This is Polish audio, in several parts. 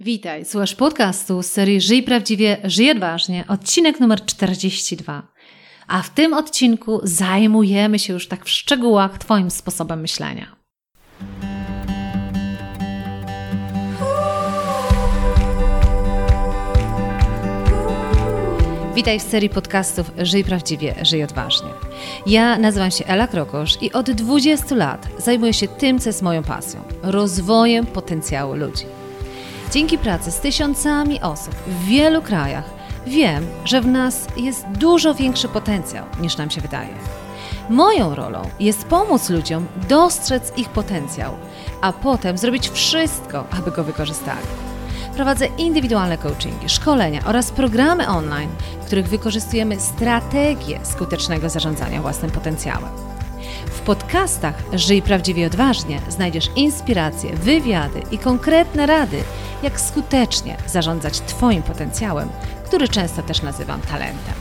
Witaj, słuchasz podcastu z serii Żyj Prawdziwie, Żyj Odważnie, odcinek numer 42. A w tym odcinku zajmujemy się już tak w szczegółach Twoim sposobem myślenia. Witaj w serii podcastów Żyj Prawdziwie, Żyj Odważnie. Ja nazywam się Ela Krokosz i od 20 lat zajmuję się tym, co jest moją pasją rozwojem potencjału ludzi. Dzięki pracy z tysiącami osób w wielu krajach wiem, że w nas jest dużo większy potencjał niż nam się wydaje. Moją rolą jest pomóc ludziom dostrzec ich potencjał, a potem zrobić wszystko, aby go wykorzystali. Prowadzę indywidualne coachingi, szkolenia oraz programy online, w których wykorzystujemy strategię skutecznego zarządzania własnym potencjałem. Podcastach Żyj Prawdziwie Odważnie znajdziesz inspiracje, wywiady i konkretne rady, jak skutecznie zarządzać Twoim potencjałem, który często też nazywam talentem.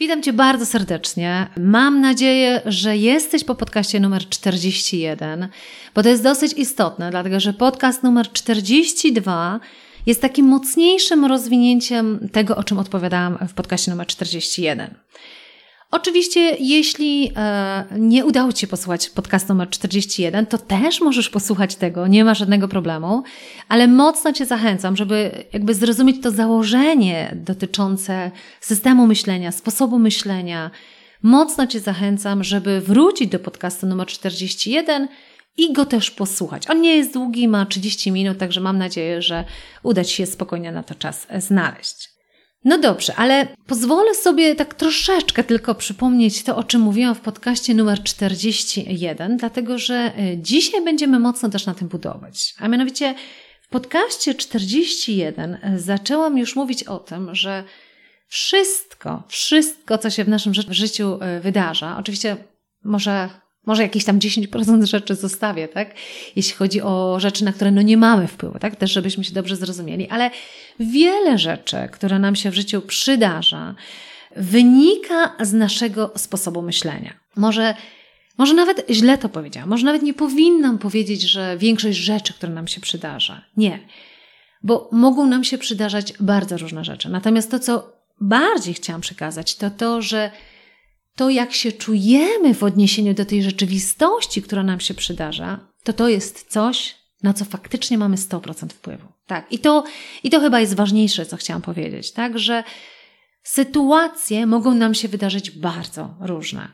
Witam Cię bardzo serdecznie. Mam nadzieję, że jesteś po podcaście numer 41, bo to jest dosyć istotne, dlatego że podcast numer 42 jest takim mocniejszym rozwinięciem tego, o czym odpowiadałam w podcaście numer 41. Oczywiście, jeśli e, nie udało Ci się posłuchać podcast numer 41, to też możesz posłuchać tego, nie ma żadnego problemu, ale mocno Cię zachęcam, żeby jakby zrozumieć to założenie dotyczące systemu myślenia, sposobu myślenia. Mocno Cię zachęcam, żeby wrócić do podcastu numer 41 i go też posłuchać. On nie jest długi, ma 30 minut, także mam nadzieję, że uda Ci się spokojnie na to czas znaleźć. No dobrze, ale pozwolę sobie tak troszeczkę tylko przypomnieć to, o czym mówiłam w podcaście numer 41, dlatego że y, dzisiaj będziemy mocno też na tym budować. A mianowicie w podcaście 41 y, zaczęłam już mówić o tym, że wszystko, wszystko, co się w naszym życiu y, wydarza, oczywiście może może jakieś tam 10% rzeczy zostawię, tak? Jeśli chodzi o rzeczy, na które no nie mamy wpływu, tak? Też żebyśmy się dobrze zrozumieli, ale wiele rzeczy, które nam się w życiu przydarza, wynika z naszego sposobu myślenia. Może, może nawet źle to powiedziałam, może nawet nie powinnam powiedzieć, że większość rzeczy, które nam się przydarza. Nie. Bo mogą nam się przydarzać bardzo różne rzeczy. Natomiast to, co bardziej chciałam przekazać, to to, że to, jak się czujemy w odniesieniu do tej rzeczywistości, która nam się przydarza, to to jest coś, na co faktycznie mamy 100% wpływu. Tak, i to, i to chyba jest ważniejsze, co chciałam powiedzieć, tak, że sytuacje mogą nam się wydarzyć bardzo różne.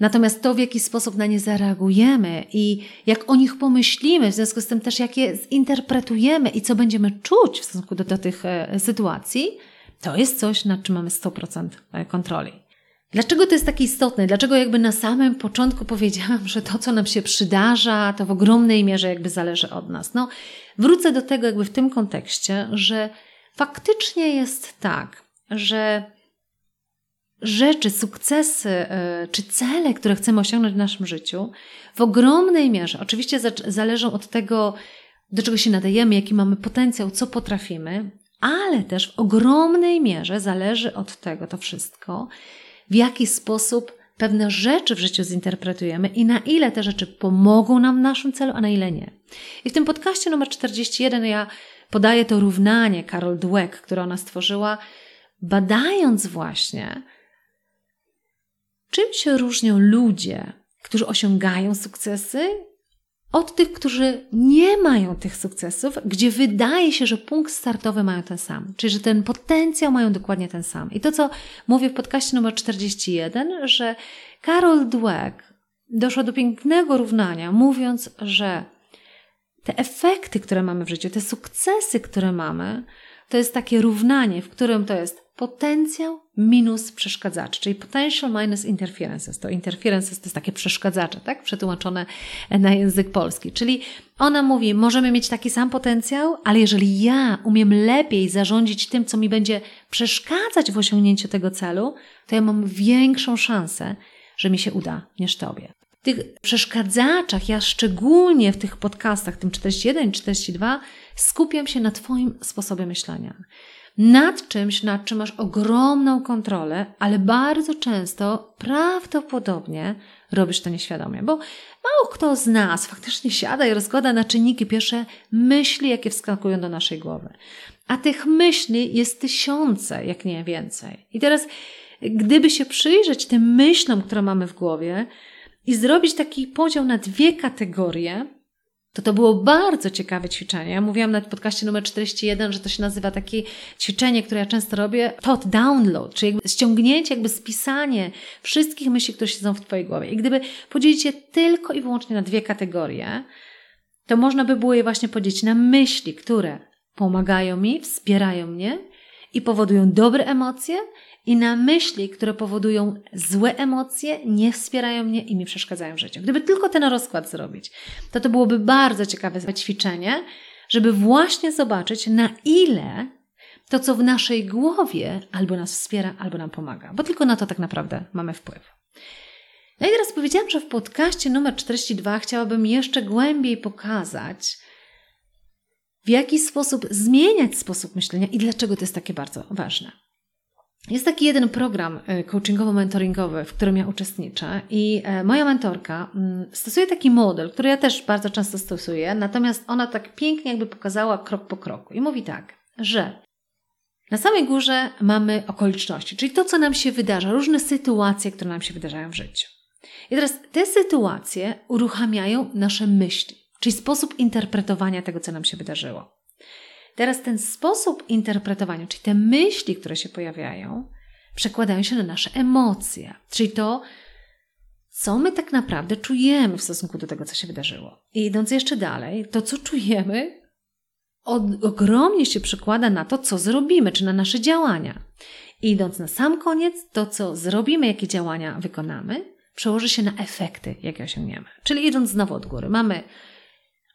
Natomiast to, w jaki sposób na nie zareagujemy i jak o nich pomyślimy, w związku z tym też jak je zinterpretujemy i co będziemy czuć w stosunku do, do tych e, sytuacji, to jest coś, nad czym mamy 100% e, kontroli. Dlaczego to jest takie istotne? Dlaczego jakby na samym początku powiedziałam, że to, co nam się przydarza, to w ogromnej mierze jakby zależy od nas? No, wrócę do tego jakby w tym kontekście, że faktycznie jest tak, że rzeczy, sukcesy e, czy cele, które chcemy osiągnąć w naszym życiu, w ogromnej mierze, oczywiście zależą od tego, do czego się nadajemy, jaki mamy potencjał, co potrafimy, ale też w ogromnej mierze zależy od tego to wszystko, w jaki sposób pewne rzeczy w życiu zinterpretujemy i na ile te rzeczy pomogą nam w naszym celu, a na ile nie. I w tym podcaście numer 41 ja podaję to równanie Carol Dweck, które ona stworzyła, badając właśnie, czym się różnią ludzie, którzy osiągają sukcesy od tych, którzy nie mają tych sukcesów, gdzie wydaje się, że punkt startowy mają ten sam, czyli że ten potencjał mają dokładnie ten sam. I to, co mówię w podcaście numer 41, że Carol Dweck doszła do pięknego równania, mówiąc, że te efekty, które mamy w życiu, te sukcesy, które mamy, to jest takie równanie, w którym to jest potencjał minus przeszkadzacze, czyli potential minus interferences. To interferences to jest takie przeszkadzacze, tak? Przetłumaczone na język polski. Czyli ona mówi, możemy mieć taki sam potencjał, ale jeżeli ja umiem lepiej zarządzić tym, co mi będzie przeszkadzać w osiągnięciu tego celu, to ja mam większą szansę, że mi się uda niż tobie. W tych przeszkadzaczach, ja szczególnie w tych podcastach, tym 41 i 42, skupiam się na Twoim sposobie myślenia nad czymś, nad czym masz ogromną kontrolę, ale bardzo często prawdopodobnie robisz to nieświadomie, bo mało kto z nas faktycznie siada i rozkłada na czynniki pierwsze myśli, jakie wskakują do naszej głowy. A tych myśli jest tysiące, jak nie więcej. I teraz, gdyby się przyjrzeć tym myślom, które mamy w głowie i zrobić taki podział na dwie kategorie, to to było bardzo ciekawe ćwiczenie. Ja mówiłam na podcaście numer 41, że to się nazywa takie ćwiczenie, które ja często robię, thought download, czyli jakby ściągnięcie, jakby spisanie wszystkich myśli, które siedzą w Twojej głowie. I gdyby podzielić je tylko i wyłącznie na dwie kategorie, to można by było je właśnie podzielić na myśli, które pomagają mi, wspierają mnie i powodują dobre emocje i na myśli, które powodują złe emocje, nie wspierają mnie i mi przeszkadzają w życiu. Gdyby tylko ten rozkład zrobić, to to byłoby bardzo ciekawe ćwiczenie, żeby właśnie zobaczyć, na ile to, co w naszej głowie albo nas wspiera, albo nam pomaga, bo tylko na to tak naprawdę mamy wpływ. No i teraz powiedziałam, że w podcaście numer 42 chciałabym jeszcze głębiej pokazać, w jaki sposób zmieniać sposób myślenia i dlaczego to jest takie bardzo ważne. Jest taki jeden program e, coachingowo-mentoringowy, w którym ja uczestniczę, i e, moja mentorka mm, stosuje taki model, który ja też bardzo często stosuję, natomiast ona tak pięknie jakby pokazała krok po kroku. I mówi tak, że na samej górze mamy okoliczności, czyli to, co nam się wydarza, różne sytuacje, które nam się wydarzają w życiu. I teraz te sytuacje uruchamiają nasze myśli, czyli sposób interpretowania tego, co nam się wydarzyło. Teraz ten sposób interpretowania, czyli te myśli, które się pojawiają, przekładają się na nasze emocje, czyli to, co my tak naprawdę czujemy w stosunku do tego, co się wydarzyło. I idąc jeszcze dalej, to, co czujemy, od, ogromnie się przekłada na to, co zrobimy, czy na nasze działania. I idąc na sam koniec, to, co zrobimy, jakie działania wykonamy, przełoży się na efekty, jakie osiągniemy. Czyli idąc znowu od góry, mamy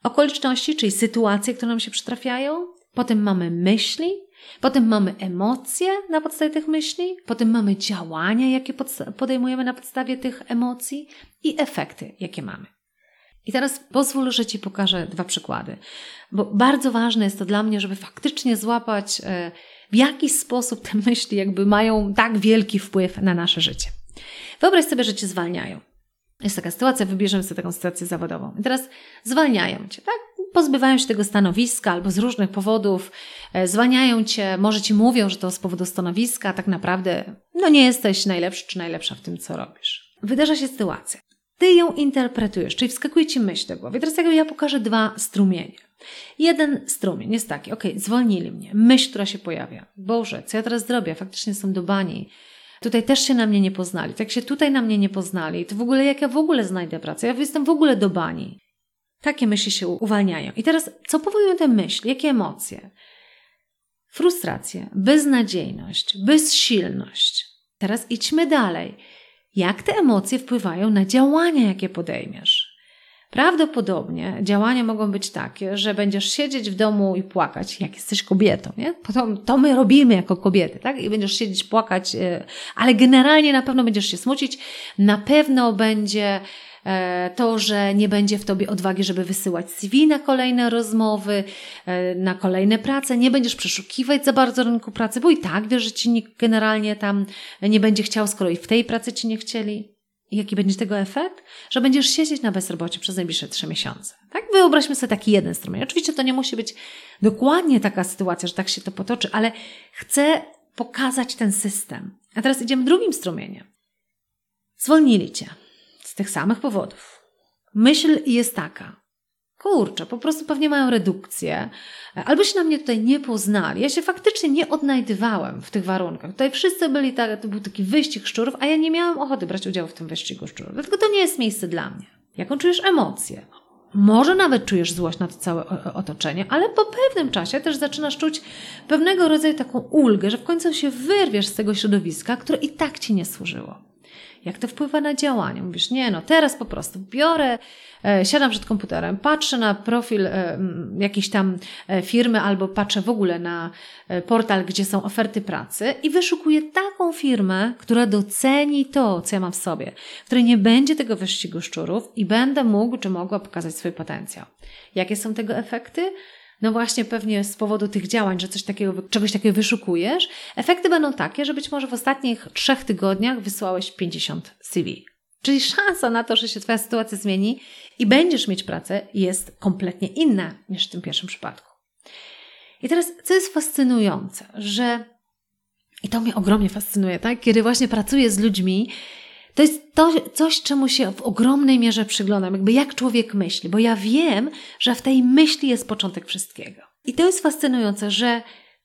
okoliczności, czyli sytuacje, które nam się przytrafiają, Potem mamy myśli, potem mamy emocje na podstawie tych myśli, potem mamy działania, jakie podejmujemy na podstawie tych emocji i efekty, jakie mamy. I teraz pozwól, że Ci pokażę dwa przykłady, bo bardzo ważne jest to dla mnie, żeby faktycznie złapać, e, w jaki sposób te myśli jakby mają tak wielki wpływ na nasze życie. Wyobraź sobie, że Cię zwalniają. Jest taka sytuacja, wybierzemy sobie taką sytuację zawodową. I teraz zwalniają Cię, tak? Pozbywają się tego stanowiska albo z różnych powodów e, zwalniają cię, może ci mówią, że to z powodu stanowiska, tak naprawdę no nie jesteś najlepszy czy najlepsza w tym, co robisz. Wydarza się sytuacja. Ty ją interpretujesz, czyli wskakuje ci myśl do głowy. Teraz ja pokażę dwa strumienie. Jeden strumień jest taki, ok, zwolnili mnie. Myśl, która się pojawia. Boże, co ja teraz zrobię? Faktycznie jestem do bani. Tutaj też się na mnie nie poznali. Tak się tutaj na mnie nie poznali, to w ogóle jak ja w ogóle znajdę pracę? Ja jestem w ogóle do bani. Takie myśli się uwalniają. I teraz, co powodują te myśli? Jakie emocje? Frustrację, beznadziejność, bezsilność. Teraz idźmy dalej. Jak te emocje wpływają na działania, jakie podejmiesz? Prawdopodobnie działania mogą być takie, że będziesz siedzieć w domu i płakać, jak jesteś kobietą, nie? Potem to my robimy jako kobiety, tak? I będziesz siedzieć, płakać, e, ale generalnie na pewno będziesz się smucić, na pewno będzie to, że nie będzie w tobie odwagi, żeby wysyłać CV na kolejne rozmowy, e, na kolejne prace, nie będziesz przeszukiwać za bardzo rynku pracy, bo i tak wiesz, że ci nikt generalnie tam nie będzie chciał, skoro i w tej pracy ci nie chcieli. Jaki będzie tego efekt? Że będziesz siedzieć na bezrobocie przez najbliższe trzy miesiące. Tak? Wyobraźmy sobie taki jeden strumień. Oczywiście to nie musi być dokładnie taka sytuacja, że tak się to potoczy, ale chcę pokazać ten system. A teraz idziemy drugim strumieniem. Zwolnili cię tych samych powodów. Myśl jest taka. Kurczę, po prostu pewnie mają redukcję, albo się na mnie tutaj nie poznali. Ja się faktycznie nie odnajdywałem w tych warunkach. Tutaj wszyscy byli, tak, to był taki wyścig szczurów, a ja nie miałam ochoty brać udziału w tym wyścigu szczurów. Dlatego to nie jest miejsce dla mnie. Jaką czujesz emocję? Może nawet czujesz złość na to całe otoczenie, ale po pewnym czasie też zaczynasz czuć pewnego rodzaju taką ulgę, że w końcu się wyrwiesz z tego środowiska, które i tak ci nie służyło. Jak to wpływa na działanie? Mówisz, nie, no teraz po prostu biorę, e, siadam przed komputerem, patrzę na profil e, jakiejś tam e, firmy albo patrzę w ogóle na portal, gdzie są oferty pracy i wyszukuję taką firmę, która doceni to, co ja mam w sobie, której nie będzie tego wyścigu szczurów i będę mógł czy mogła pokazać swój potencjał. Jakie są tego efekty? No właśnie pewnie z powodu tych działań, że coś takiego, czegoś takiego wyszukujesz, efekty będą takie, że być może w ostatnich trzech tygodniach wysłałeś 50 CV. Czyli szansa na to, że się Twoja sytuacja zmieni i będziesz mieć pracę, jest kompletnie inna niż w tym pierwszym przypadku. I teraz, co jest fascynujące, że i to mnie ogromnie fascynuje, tak? Kiedy właśnie pracuję z ludźmi, to jest to, coś, czemu się w ogromnej mierze przyglądam, jakby jak człowiek myśli, bo ja wiem, że w tej myśli jest początek wszystkiego. I to jest fascynujące, że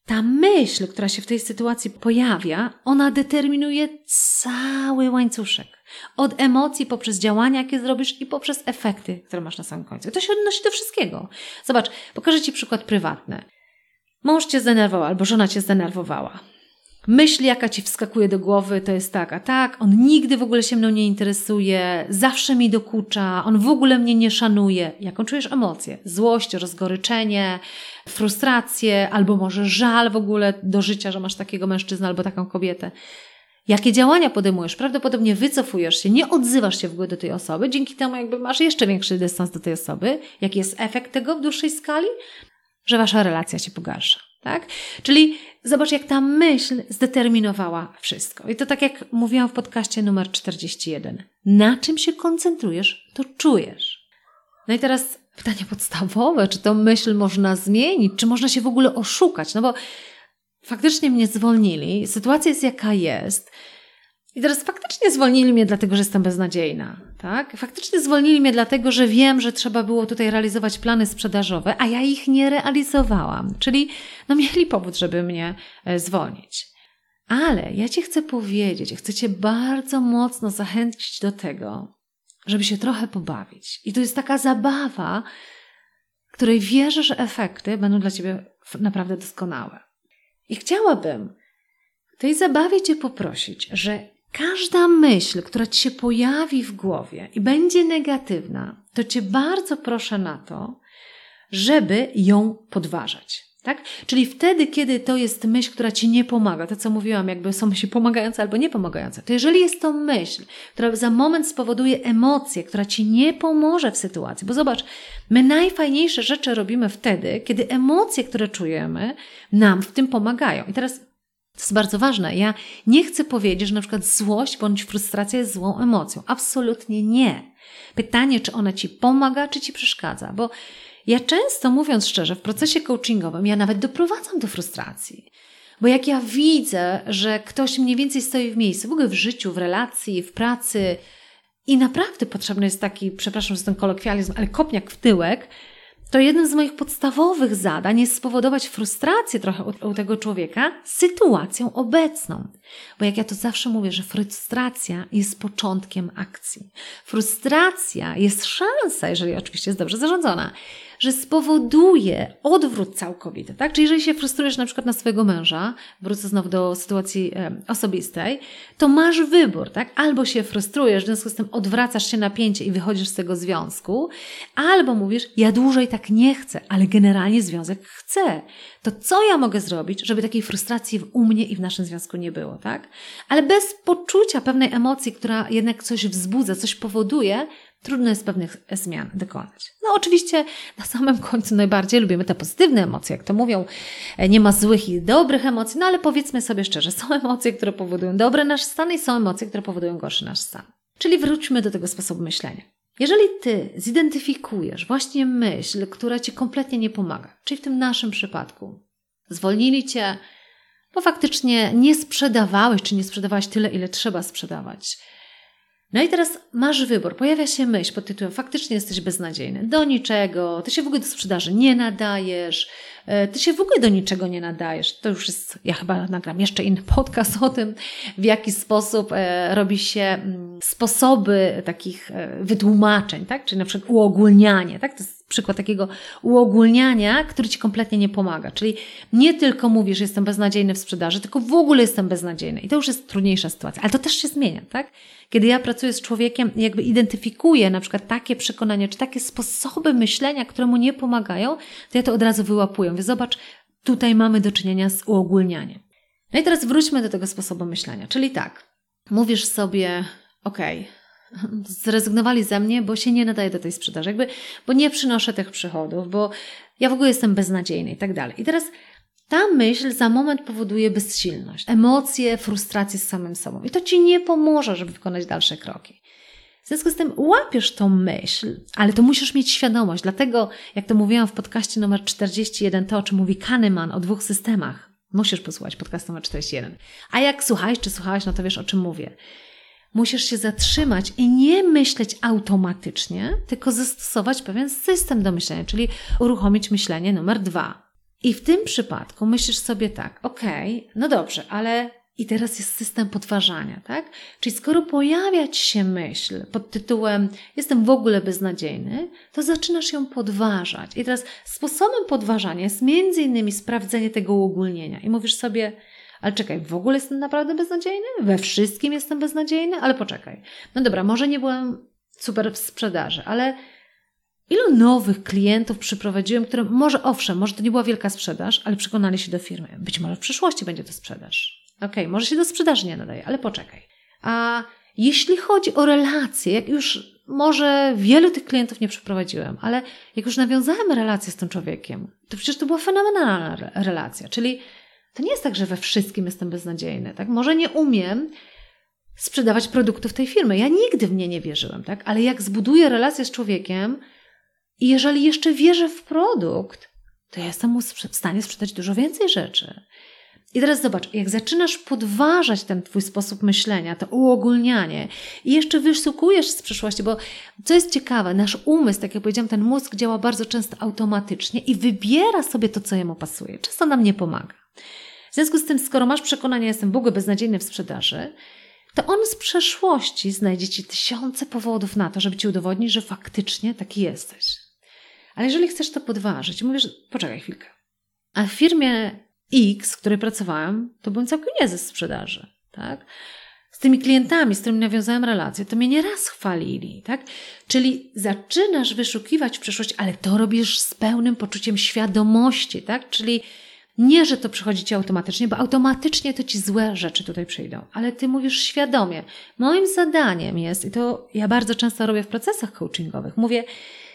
ta myśl, która się w tej sytuacji pojawia, ona determinuje cały łańcuszek. Od emocji poprzez działania, jakie zrobisz i poprzez efekty, które masz na samym końcu. I to się odnosi do wszystkiego. Zobacz, pokażę Ci przykład prywatny. Mąż Cię zdenerwował albo żona Cię zdenerwowała. Myśl, jaka ci wskakuje do głowy, to jest taka, tak, on nigdy w ogóle się mną nie interesuje, zawsze mi dokucza, on w ogóle mnie nie szanuje. Jaką czujesz emocje? Złość, rozgoryczenie, frustrację, albo może żal w ogóle do życia, że masz takiego mężczyznę albo taką kobietę. Jakie działania podejmujesz? Prawdopodobnie wycofujesz się, nie odzywasz się w ogóle do tej osoby, dzięki temu jakby masz jeszcze większy dystans do tej osoby. Jaki jest efekt tego w dłuższej skali? Że wasza relacja się pogarsza. Tak? Czyli zobacz, jak ta myśl zdeterminowała wszystko. I to tak jak mówiłam w podcaście numer 41. Na czym się koncentrujesz, to czujesz. No i teraz pytanie podstawowe, czy tą myśl można zmienić, czy można się w ogóle oszukać? No bo faktycznie mnie zwolnili, sytuacja jest jaka jest. I teraz faktycznie zwolnili mnie dlatego, że jestem beznadziejna, tak? Faktycznie zwolnili mnie dlatego, że wiem, że trzeba było tutaj realizować plany sprzedażowe, a ja ich nie realizowałam. Czyli no mieli powód, żeby mnie e, zwolnić. Ale ja Ci chcę powiedzieć, chcę Cię bardzo mocno zachęcić do tego, żeby się trochę pobawić. I to jest taka zabawa, której wierzę, że efekty będą dla Ciebie naprawdę doskonałe. I chciałabym tej zabawie Cię poprosić, że Każda myśl, która ci się pojawi w głowie i będzie negatywna, to cię bardzo proszę na to, żeby ją podważać. Tak? Czyli wtedy, kiedy to jest myśl, która ci nie pomaga, to co mówiłam, jakby są myśli pomagające albo niepomagające, to jeżeli jest to myśl, która za moment spowoduje emocję, która ci nie pomoże w sytuacji, bo zobacz, my najfajniejsze rzeczy robimy wtedy, kiedy emocje, które czujemy, nam w tym pomagają. I teraz to jest bardzo ważne. Ja nie chcę powiedzieć, że na przykład złość bądź frustracja jest złą emocją. Absolutnie nie. Pytanie, czy ona ci pomaga, czy ci przeszkadza, bo ja często, mówiąc szczerze, w procesie coachingowym ja nawet doprowadzam do frustracji. Bo jak ja widzę, że ktoś mniej więcej stoi w miejscu, w ogóle w życiu, w relacji, w pracy i naprawdę potrzebny jest taki, przepraszam za ten kolokwializm, ale kopniak w tyłek, to jednym z moich podstawowych zadań jest spowodować frustrację trochę u, u, tego człowieka sytuacją obecną. Bo jak ja to zawsze mówię, że frustracja jest początkiem akcji. Frustracja jest szansa, jeżeli oczywiście jest dobrze zarządzona, że spowoduje odwrót całkowity, tak? Czyli jeżeli się frustrujesz na przykład na swojego męża, wrócę znowu do sytuacji e, osobistej, to masz wybór, tak? Albo się frustrujesz, w związku z tym odwracasz się napięcie i wychodzisz z tego związku, albo mówisz, ja dłużej tak nie chcę, ale generalnie związek chcę. To co ja mogę zrobić, żeby takiej frustracji u mnie i w naszym związku nie było, tak? Ale bez poczucia pewnej emocji, która jednak coś wzbudza, coś powoduje, trudno jest pewnych zmian dokonać. No oczywiście na samym końcu najbardziej lubimy te pozytywne emocje, jak to mówią, e, nie ma złych i dobrych emocji, no ale powiedzmy sobie szczerze, są emocje, które powodują dobry nasz stan i są emocje, które powodują gorszy nasz stan. Czyli wróćmy do tego sposobu myślenia. Jeżeli ty zidentyfikujesz właśnie myśl, która ci kompletnie nie pomaga, czyli w tym naszym przypadku, zwolnili cię, bo faktycznie nie sprzedawałeś, czy nie sprzedawałeś tyle, ile trzeba sprzedawać, no i teraz masz wybór. Pojawia się myśl pod tytułem faktycznie jesteś beznadziejny. Do niczego. Ty się w ogóle do sprzedaży nie nadajesz. E, ty się w ogóle do niczego nie nadajesz. To już jest, ja chyba nagram jeszcze inny podcast o tym, w jaki sposób e, robi się mm, sposoby takich e, wytłumaczeń, tak? Czyli na przykład uogólnianie, tak? To jest przykład takiego uogólniania, który ci kompletnie nie pomaga. Czyli nie tylko mówisz, że jestem beznadziejny w sprzedaży, tylko w ogóle jestem beznadziejny. I to już jest trudniejsza sytuacja. Ale to też się zmienia, tak? Kiedy ja pracuję z człowiekiem, jakby identyfikuję na przykład takie przekonania, czy takie sposoby myślenia, które mu nie pomagają, to ja to od razu wyłapuję. Mówię, zobacz, tutaj mamy do czynienia z uogólnianiem. No i teraz wróćmy do tego sposobu myślenia. Czyli tak, mówisz sobie, okej, okay, zrezygnowali ze mnie, bo się nie nadaje do tej sprzedaży, jakby, bo nie przynoszę tych przychodów, bo ja w ogóle jestem beznadziejny i tak dalej. I teraz ta myśl za moment powoduje bezsilność, emocje, frustrację z samym sobą. I to ci nie pomoże, żeby wykonać dalsze kroki. W związku z tym łapiesz tą myśl, ale to musisz mieć świadomość. Dlatego, jak to mówiłam w podcaście numer 41, to o czym mówi Kahneman o dwóch systemach. Musisz posłuchać podcast numer 41. A jak słuchałeś czy słuchałaś, no to wiesz o czym mówię. Musisz się zatrzymać i nie myśleć automatycznie, tylko zastosować pewien system do myślenia, czyli uruchomić myślenie numer dwa. I w tym przypadku myślisz sobie tak, okej, okay, no dobrze, ale i teraz jest system podważania, tak? Czyli skoro pojawia ci się myśl pod tytułem jestem w ogóle beznadziejny, to zaczynasz ją podważać. I teraz sposobem podważania jest między innymi sprawdzenie tego uogólnienia. I mówisz sobie, ale czekaj, w ogóle jestem naprawdę beznadziejny? We wszystkim jestem beznadziejny? Ale poczekaj. No dobra, może nie byłem super w sprzedaży, ale ilu nowych klientów przyprowadziłem, które może owszem, może to nie była wielka sprzedaż, ale przekonali się do firmy. Być może w przyszłości będzie to sprzedaż. Okay, może się do sprzedaży nie nadaje, ale poczekaj. A jeśli chodzi o relacje, jak już może wielu tych klientów nie przeprowadziłem, ale jak już nawiązałem relację z tym człowiekiem, to przecież to była fenomenalna relacja. Czyli to nie jest tak, że we wszystkim jestem beznadziejny, tak? Może nie umiem sprzedawać produktów tej firmy. Ja nigdy w nie nie wierzyłem, tak? Ale jak zbuduję relację z człowiekiem i jeżeli jeszcze wierzę w produkt, to ja jestem w stanie sprzedać dużo więcej rzeczy. I teraz zobacz, jak zaczynasz podważać ten twój sposób myślenia, to uogólnianie i jeszcze wyszukujesz z przeszłości, bo co jest ciekawe, nasz umysł, tak jak powiedziałam, ten mózg działa bardzo często automatycznie i wybiera sobie to, co jemu pasuje. Często nam nie pomaga. W związku z tym, skoro masz przekonanie, jestem w ogóle beznadziejny w sprzedaży, to on z przeszłości znajdzie ci tysiące powodów na to, żeby ci udowodnić, że faktycznie taki jesteś. Ale jeżeli chcesz to podważyć, mówisz, poczekaj chwilkę. A w firmie X, w której pracowałam, to byłem całkiem nie ze sprzedaży, tak? Z tymi klientami, z którymi nawiązałem relacje, to mnie nieraz chwalili, tak? Czyli zaczynasz wyszukiwać w przeszłości, ale to robisz z pełnym poczuciem świadomości, tak? Czyli nie, że to przychodzi ci automatycznie, bo automatycznie to ci złe rzeczy tutaj przyjdą, ale ty mówisz świadomie. Moim zadaniem jest, i to ja bardzo często robię w procesach coachingowych, mówię,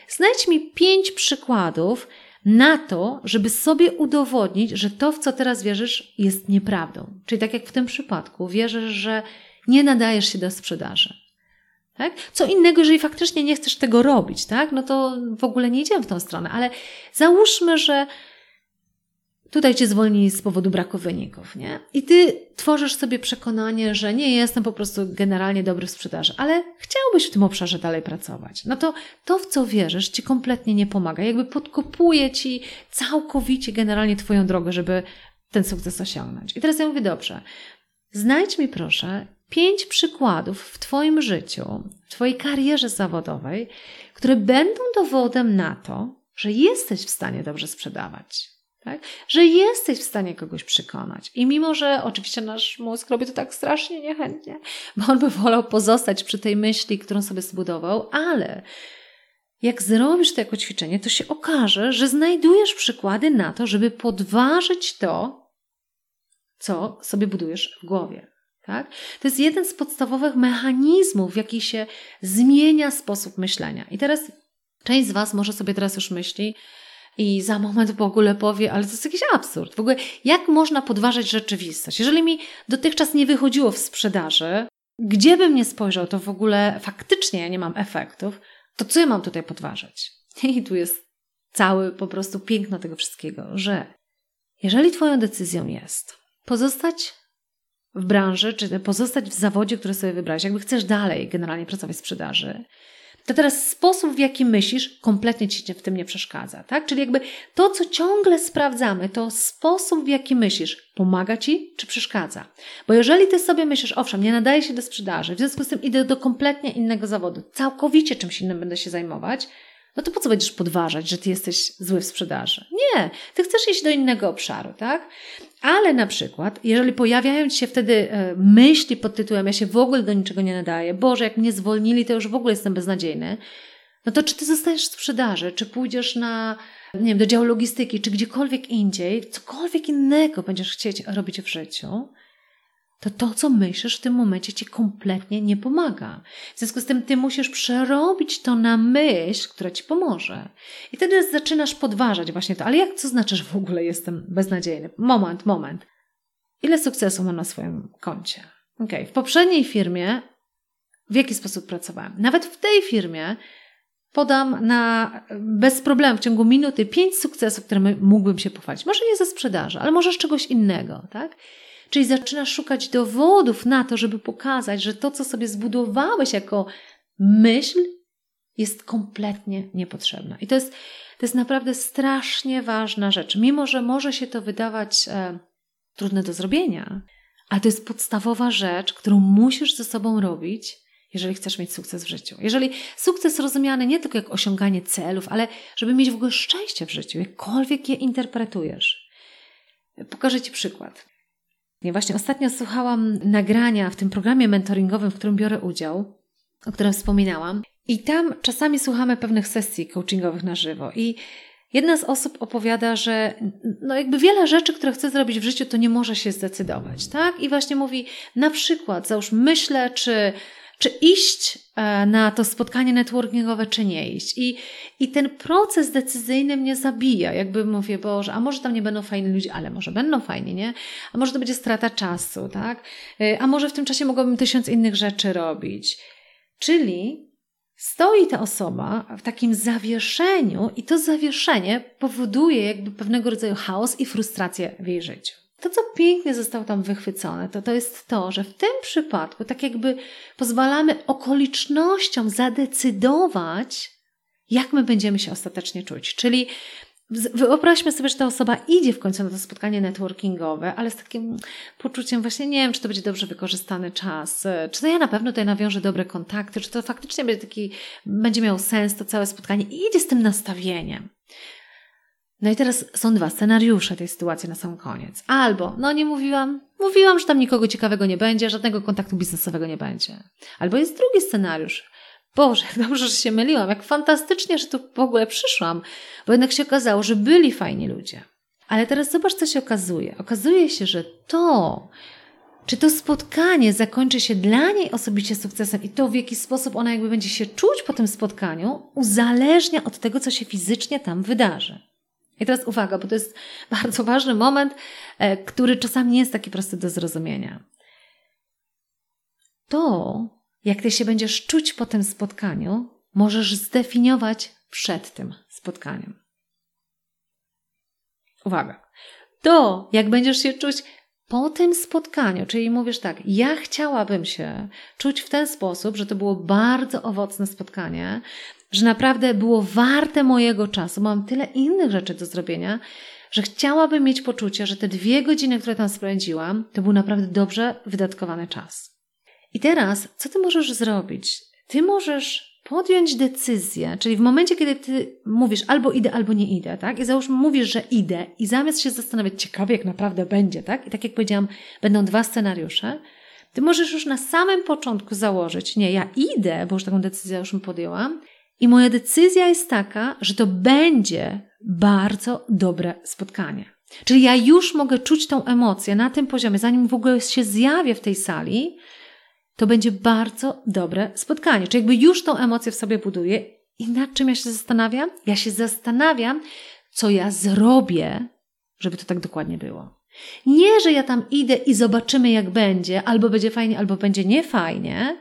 znajdź mi pięć przykładów, na to, żeby sobie udowodnić, że to, w co teraz wierzysz, jest nieprawdą. Czyli tak jak w tym przypadku, wierzysz, że nie nadajesz się do sprzedaży. Tak? Co innego, jeżeli faktycznie nie chcesz tego robić, tak? no to w ogóle nie idziemy w tą stronę, ale załóżmy, że Tutaj cię zwolnili z powodu braku wyników, nie? I ty tworzysz sobie przekonanie, że nie jestem po prostu generalnie dobry w sprzedaży, ale chciałbyś w tym obszarze dalej pracować. No to to, w co wierzysz, ci kompletnie nie pomaga. Jakby podkopuje ci całkowicie generalnie twoją drogę, żeby ten sukces osiągnąć. I teraz ja mówię, dobrze, znajdź mi proszę pięć przykładów w twoim życiu, w twojej karierze zawodowej, które będą dowodem na to, że jesteś w stanie dobrze sprzedawać tak? że jesteś w stanie kogoś przekonać. I mimo, że oczywiście nasz mózg robi to tak strasznie niechętnie, bo on by wolał pozostać przy tej myśli, którą sobie zbudował, ale jak zrobisz to jako ćwiczenie, to się okaże, że znajdujesz przykłady na to, żeby podważyć to, co sobie budujesz w głowie. Tak? To jest jeden z podstawowych mechanizmów, w jaki się zmienia sposób myślenia. I teraz część z Was może sobie teraz już myśli, i za moment w ogóle powie, ale to jest jakiś absurd. W ogóle, jak można podważać rzeczywistość? Jeżeli mi dotychczas nie wychodziło w sprzedaży, gdzie bym nie spojrzał, to w ogóle faktycznie ja nie mam efektów, to co ja mam tutaj podważać? I tu jest cały po prostu piękno tego wszystkiego, że jeżeli Twoją decyzją jest pozostać w branży, czy pozostać w zawodzie, który sobie wybrałeś, jakby chcesz dalej generalnie pracować w sprzedaży, to teraz sposób, w jaki myślisz, kompletnie ci w tym nie przeszkadza, tak? Czyli jakby to, co ciągle sprawdzamy, to sposób, w jaki myślisz, pomaga ci czy przeszkadza. Bo jeżeli ty sobie myślisz, owszem, nie nadaje się do sprzedaży, w związku z tym idę do kompletnie innego zawodu, całkowicie czymś innym będę się zajmować, no to po co będziesz podważać, że ty jesteś zły w sprzedaży? Nie, ty chcesz iść do innego obszaru, tak? Ale na przykład, jeżeli pojawiają ci się wtedy e, myśli pod tytułem ja się w ogóle do niczego nie nadaję, Boże, jak mnie zwolnili, to już w ogóle jestem beznadziejny, no to czy ty zostajesz w sprzedaży, czy pójdziesz na, nie wiem, do działu logistyki, czy gdziekolwiek indziej, cokolwiek innego będziesz chcieć robić w życiu, to to, co myślisz w tym momencie ci kompletnie nie pomaga. W związku z tym ty musisz przerobić to na myśl, która ci pomoże. I wtedy zaczynasz podważać właśnie to. Ale jak co znaczy, że w ogóle jestem beznadziejny? Moment, moment. Ile sukcesu mam na swoim koncie? Ok, w poprzedniej firmie w jaki sposób pracowałam. Nawet w tej firmie podam na bez problemu w ciągu minuty pięć sukcesów, którymi mógłbym się pochwalić. Może nie ze sprzedaży, ale może z czegoś innego, tak? Czyli zaczynasz szukać dowodów na to, żeby pokazać, że to, co sobie zbudowałeś jako myśl, jest kompletnie niepotrzebne. I to jest, to jest naprawdę strasznie ważna rzecz. Mimo, że może się to wydawać e, trudne do zrobienia, ale to jest podstawowa rzecz, którą musisz ze sobą robić, jeżeli chcesz mieć sukces w życiu. Jeżeli sukces rozumiany nie tylko jak osiąganie celów, ale żeby mieć w ogóle szczęście w życiu, jakkolwiek je interpretujesz. Pokażę Ci przykład. Ja właśnie ostatnio słuchałam nagrania w tym programie mentoringowym, w którym biorę udział, o którym wspominałam. I tam czasami słuchamy pewnych sesji coachingowych na żywo. I jedna z osób opowiada, że no jakby wiele rzeczy, które chce zrobić w życiu, to nie może się zdecydować, tak? I właśnie mówi, na przykład, załóż, myślę, czy czy iść e, na to spotkanie networkingowe, czy nie iść. I, I ten proces decyzyjny mnie zabija. Jakby mówię, Boże, a może tam nie będą fajni ludzie, ale może będą fajni, nie? A może to będzie strata czasu, tak? E, a może w tym czasie mogłabym tysiąc innych rzeczy robić. Czyli stoi ta osoba w takim zawieszeniu i to zawieszenie powoduje jakby pewnego rodzaju chaos i frustrację w jej życiu. To, co pięknie zostało tam wychwycone, to, to jest to, że w tym przypadku tak jakby pozwalamy okolicznościom zadecydować, jak my będziemy się ostatecznie czuć. Czyli Wyobraźmy sobie, że ta osoba idzie w końcu na to spotkanie networkingowe, ale z takim poczuciem właśnie nie wiem, czy to będzie dobrze wykorzystany czas, czy to ja na pewno tutaj nawiążę dobre kontakty, czy to faktycznie będzie taki, będzie miało sens to całe spotkanie i idzie z tym nastawieniem. No i teraz są dwa scenariusze tej sytuacji na sam koniec. Albo, no nie mówiłam, mówiłam, że tam nikogo ciekawego nie będzie, żadnego kontaktu biznesowego nie będzie. Albo jest drugi scenariusz. Boże, jak dobrze, że się myliłam, jak fantastycznie, że tu w ogóle przyszłam, bo jednak się okazało, że byli fajni ludzie. Ale teraz zobacz, co się okazuje. Okazuje się, że to, czy to spotkanie zakończy się dla niej osobiście sukcesem i to, w jaki sposób ona jakby będzie się czuć po tym spotkaniu, uzależnia od tego, co się fizycznie tam wydarzy. I teraz uwaga, bo to jest bardzo ważny moment, e, który czasami nie jest taki prosty do zrozumienia. To, jak ty się będziesz czuć po tym spotkaniu, możesz zdefiniować przed tym spotkaniem. Uwaga. To, jak będziesz się czuć po tym spotkaniu, czyli mówisz tak, ja chciałabym się czuć w ten sposób, że to było bardzo owocne spotkanie, że naprawdę było warte mojego czasu. Mam tyle innych rzeczy do zrobienia, że chciałabym mieć poczucie, że te dwie godziny, które tam spędziłam, to był naprawdę dobrze wydatkowany czas. I teraz, co ty możesz zrobić? Ty możesz podjąć decyzję, czyli w momencie, kiedy ty mówisz albo idę, albo nie idę, tak? I załóżmy, mówisz, że idę i zamiast się zastanawiać, ciekawie jak naprawdę będzie, tak? I tak jak powiedziałam, będą dwa scenariusze, ty możesz już na samym początku założyć, nie, ja idę, bo już taką decyzję już podjęłam i moja decyzja jest taka, że to będzie bardzo dobre spotkanie. Czyli ja już mogę czuć tą emocję na tym poziomie, zanim w ogóle się zjawię w tej sali, to będzie bardzo dobre spotkanie. Czyli jakby już tą emocję w sobie buduję. I nad czym ja się zastanawiam? Ja się zastanawiam, co ja zrobię, żeby to tak dokładnie było. Nie, że ja tam idę i zobaczymy, jak będzie, albo będzie fajnie, albo będzie niefajnie,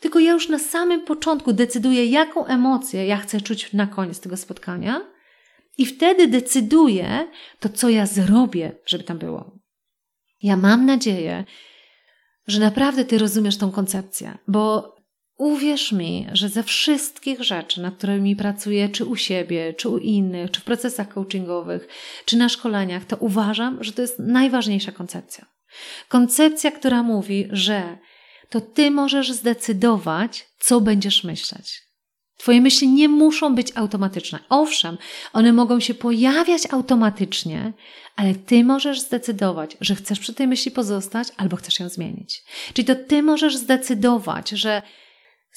tylko ja już na samym początku decyduję, jaką emocję ja chcę czuć na koniec tego spotkania, i wtedy decyduję to, co ja zrobię, żeby tam było. Ja mam nadzieję, że naprawdę Ty rozumiesz tą koncepcję, bo uwierz mi, że ze wszystkich rzeczy, nad którymi pracuję, czy u siebie, czy u innych, czy w procesach coachingowych, czy na szkoleniach, to uważam, że to jest najważniejsza koncepcja. Koncepcja, która mówi, że to Ty możesz zdecydować, co będziesz myśleć. Twoje myśli nie muszą być automatyczne. Owszem, one mogą się pojawiać automatycznie, ale ty możesz zdecydować, że chcesz przy tej myśli pozostać albo chcesz ją zmienić. Czyli to ty możesz zdecydować, że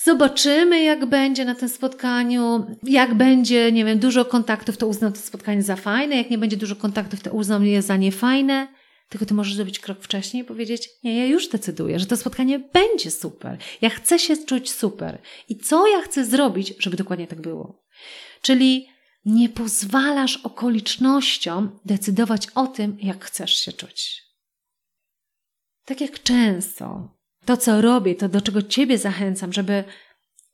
zobaczymy, jak będzie na tym spotkaniu, jak będzie, nie wiem, dużo kontaktów, to uznam to spotkanie za fajne, jak nie będzie dużo kontaktów, to uznam je za niefajne. Tylko ty możesz zrobić krok wcześniej i powiedzieć: Nie, ja już decyduję, że to spotkanie będzie super. Ja chcę się czuć super. I co ja chcę zrobić, żeby dokładnie tak było? Czyli nie pozwalasz okolicznościom decydować o tym, jak chcesz się czuć. Tak jak często to, co robię, to do czego Ciebie zachęcam, żeby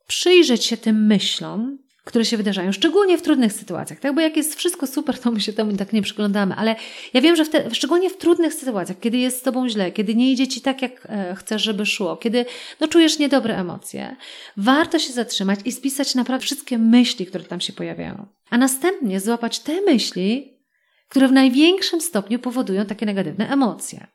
przyjrzeć się tym myślom, które się wydarzają, szczególnie w trudnych sytuacjach, tak? Bo jak jest wszystko super, to my się temu tak nie przyglądamy, ale ja wiem, że w te, szczególnie w trudnych sytuacjach, kiedy jest z Tobą źle, kiedy nie idzie Ci tak, jak e, chcesz, żeby szło, kiedy no, czujesz niedobre emocje, warto się zatrzymać i spisać naprawdę wszystkie myśli, które tam się pojawiają. A następnie złapać te myśli, które w największym stopniu powodują takie negatywne emocje.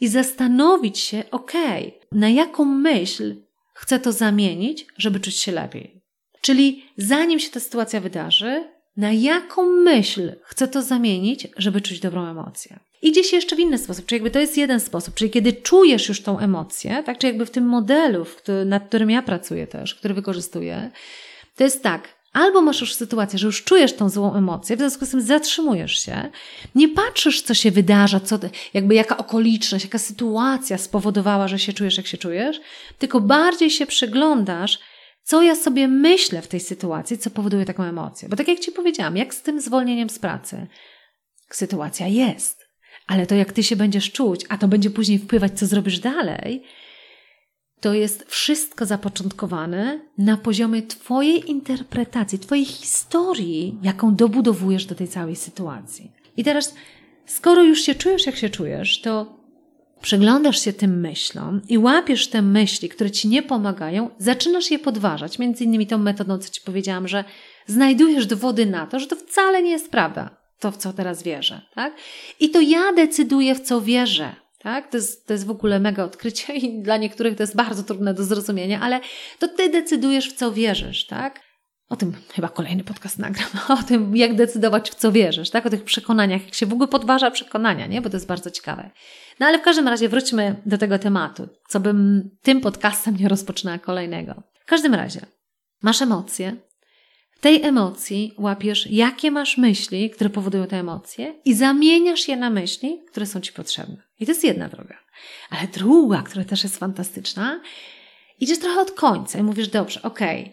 I zastanowić się, okay, na jaką myśl chcę to zamienić, żeby czuć się lepiej. Czyli zanim się ta sytuacja wydarzy, na jaką myśl chcę to zamienić, żeby czuć dobrą emocję. Idzie się jeszcze w inny sposób, czyli jakby to jest jeden sposób, czyli kiedy czujesz już tą emocję, tak, czy jakby w tym modelu, nad którym ja pracuję też, który wykorzystuję, to jest tak, Albo masz już sytuację, że już czujesz tą złą emocję, w związku z tym zatrzymujesz się, nie patrzysz, co się wydarza, co, jakby jaka okoliczność, jaka sytuacja spowodowała, że się czujesz, jak się czujesz, tylko bardziej się przyglądasz, co ja sobie myślę w tej sytuacji, co powoduje taką emocję. Bo tak jak Ci powiedziałam, jak z tym zwolnieniem z pracy, sytuacja jest, ale to jak Ty się będziesz czuć, a to będzie później wpływać, co zrobisz dalej, to jest wszystko zapoczątkowane na poziomie Twojej interpretacji, Twojej historii, jaką dobudowujesz do tej całej sytuacji. I teraz, skoro już się czujesz, jak się czujesz, to przyglądasz się tym myślom i łapiesz te myśli, które ci nie pomagają, zaczynasz je podważać. Między innymi tą metodą, co ci powiedziałam, że znajdujesz dowody na to, że to wcale nie jest prawda, to w co teraz wierzę. Tak? I to ja decyduję, w co wierzę. Tak? To, jest, to jest w ogóle mega odkrycie i dla niektórych to jest bardzo trudne do zrozumienia, ale to ty decydujesz, w co wierzysz. Tak? O tym chyba kolejny podcast nagram, o tym, jak decydować, w co wierzysz, tak? O tych przekonaniach, jak się w ogóle podważa przekonania, nie? Bo to jest bardzo ciekawe. No ale w każdym razie wróćmy do tego tematu, co bym tym podcastem nie rozpoczynała kolejnego. W każdym razie, masz emocje, w tej emocji łapiesz, jakie masz myśli, które powodują te emocje i zamieniasz je na myśli, które są Ci potrzebne. I to jest jedna droga. Ale druga, która też jest fantastyczna, idziesz trochę od końca i mówisz, dobrze, okej, okay,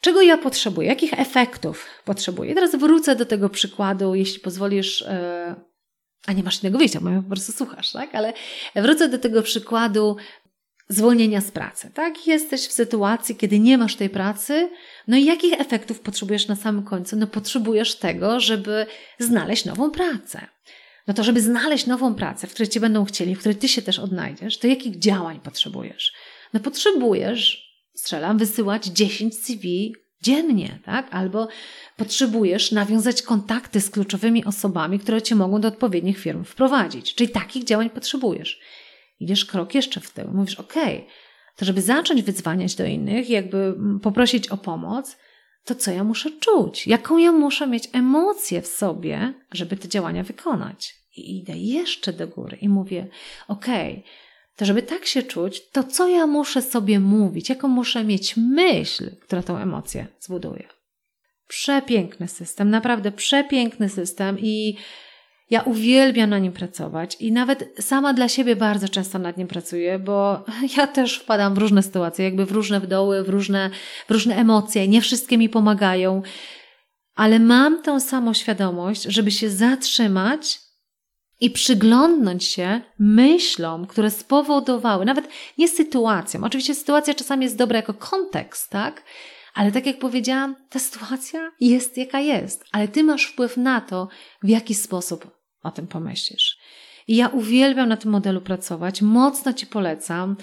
Czego ja potrzebuję? Jakich efektów potrzebuję? I teraz wrócę do tego przykładu, jeśli pozwolisz, e, a nie masz innego wyjścia, bo po prostu słuchasz, tak? Ale wrócę do tego przykładu zwolnienia z pracy, tak? Jesteś w sytuacji, kiedy nie masz tej pracy, no i jakich efektów potrzebujesz na samym końcu? No potrzebujesz tego, żeby znaleźć nową pracę. No to, żeby znaleźć nową pracę, w której Cię będą chcieli, w której Ty się też odnajdziesz, to jakich działań potrzebujesz? No potrzebujesz strzelam, wysyłać 10 CV dziennie, tak? Albo potrzebujesz nawiązać kontakty z kluczowymi osobami, które cię mogą do odpowiednich firm wprowadzić. Czyli takich działań potrzebujesz. Idziesz krok jeszcze w tył. Mówisz, ok, to żeby zacząć wyzwaniać do innych, jakby poprosić o pomoc, to co ja muszę czuć? Jaką ja muszę mieć emocję w sobie, żeby te działania wykonać? I idę jeszcze do góry i mówię, okay, to żeby tak się czuć, to co ja muszę sobie mówić, jaką muszę mieć myśl, która tą emocję zbuduje. Przepiękny system, naprawdę przepiękny system i ja uwielbiam na nim pracować i nawet sama dla siebie bardzo często nad nim pracuję, bo ja też wpadam w różne sytuacje, jakby w różne wdoły, w różne, w różne emocje, nie wszystkie mi pomagają, ale mam tą samą świadomość, żeby się zatrzymać i przyglądnąć się myślom, które spowodowały, nawet nie sytuacją. Oczywiście sytuacja czasami jest dobra jako kontekst, tak? Ale tak jak powiedziałam, ta sytuacja jest jaka jest, ale ty masz wpływ na to, w jaki sposób o tym pomyślisz. I ja uwielbiam na tym modelu pracować, mocno ci polecam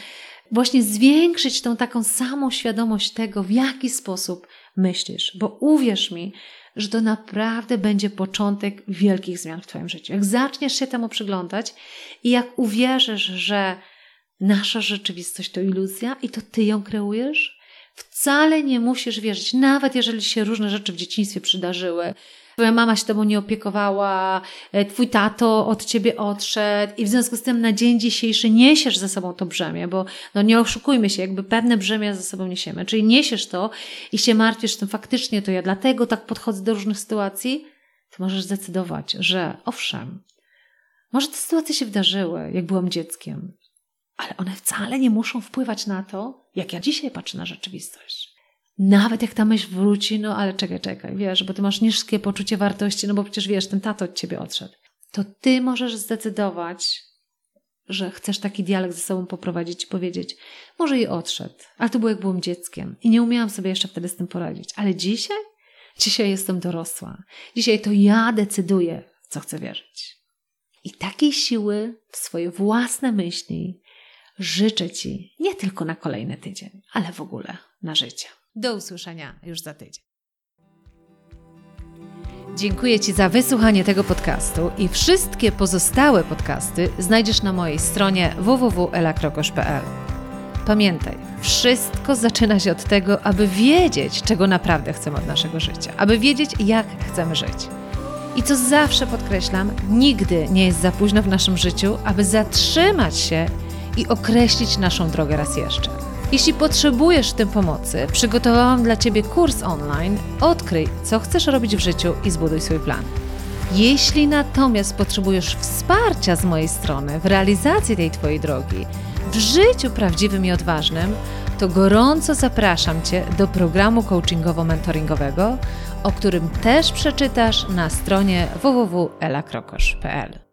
właśnie zwiększyć tą taką samą świadomość tego, w jaki sposób myślisz, bo uwierz mi, że to naprawdę będzie początek wielkich zmian w Twoim życiu. Jak zaczniesz się temu przyglądać i jak uwierzysz, że nasza rzeczywistość to iluzja i to Ty ją kreujesz, wcale nie musisz wierzyć, nawet jeżeli się różne rzeczy w dzieciństwie przydarzyły, twoja mama się tobą nie opiekowała, e, twój tato od ciebie odszedł i w związku z tym na dzień dzisiejszy niesiesz ze sobą to brzemię, bo no nie oszukujmy się, jakby pewne brzemię ze sobą niesiemy, czyli niesiesz to i się martwisz tym faktycznie, to ja dlatego tak podchodzę do różnych sytuacji, to możesz zdecydować, że owszem, może te sytuacje się wydarzyły, jak byłam dzieckiem, ale one wcale nie muszą wpływać na to, jak ja dzisiaj patrzę na rzeczywistość. Nawet jak ta myśl wróci, no ale czekaj, czekaj, wiesz, bo ty masz niskie poczucie wartości, no bo przecież wiesz, ten tato od ciebie odszedł. To ty możesz zdecydować, że chcesz taki dialog ze sobą poprowadzić i powiedzieć, może i odszedł, ale to było jak byłem dzieckiem i nie umiałam sobie jeszcze wtedy z tym poradzić. Ale dzisiaj? Dzisiaj jestem dorosła. Dzisiaj to ja decyduję, w co chcę wierzyć. I takiej siły w swoje własne myśli życzę Ci nie tylko na kolejny tydzień, ale w ogóle na życie. Do usłyszenia już za tydzień. Dziękuję Ci za wysłuchanie tego podcastu i wszystkie pozostałe podcasty znajdziesz na mojej stronie www.elakrokosz.pl. Pamiętaj, wszystko zaczyna się od tego, aby wiedzieć, czego naprawdę chcemy od naszego życia, aby wiedzieć, jak chcemy żyć. I co zawsze podkreślam, nigdy nie jest za późno w naszym życiu, aby zatrzymać się i określić naszą drogę raz jeszcze. Jeśli potrzebujesz w tym pomocy, przygotowałam dla Ciebie kurs online Odkryj, co chcesz robić w życiu i zbuduj swój plan. Jeśli natomiast potrzebujesz wsparcia z mojej strony w realizacji tej Twojej drogi, w życiu prawdziwym i odważnym, to gorąco zapraszam Cię do programu coachingowo-mentoringowego, o którym też przeczytasz na stronie www.elakrokosz.pl.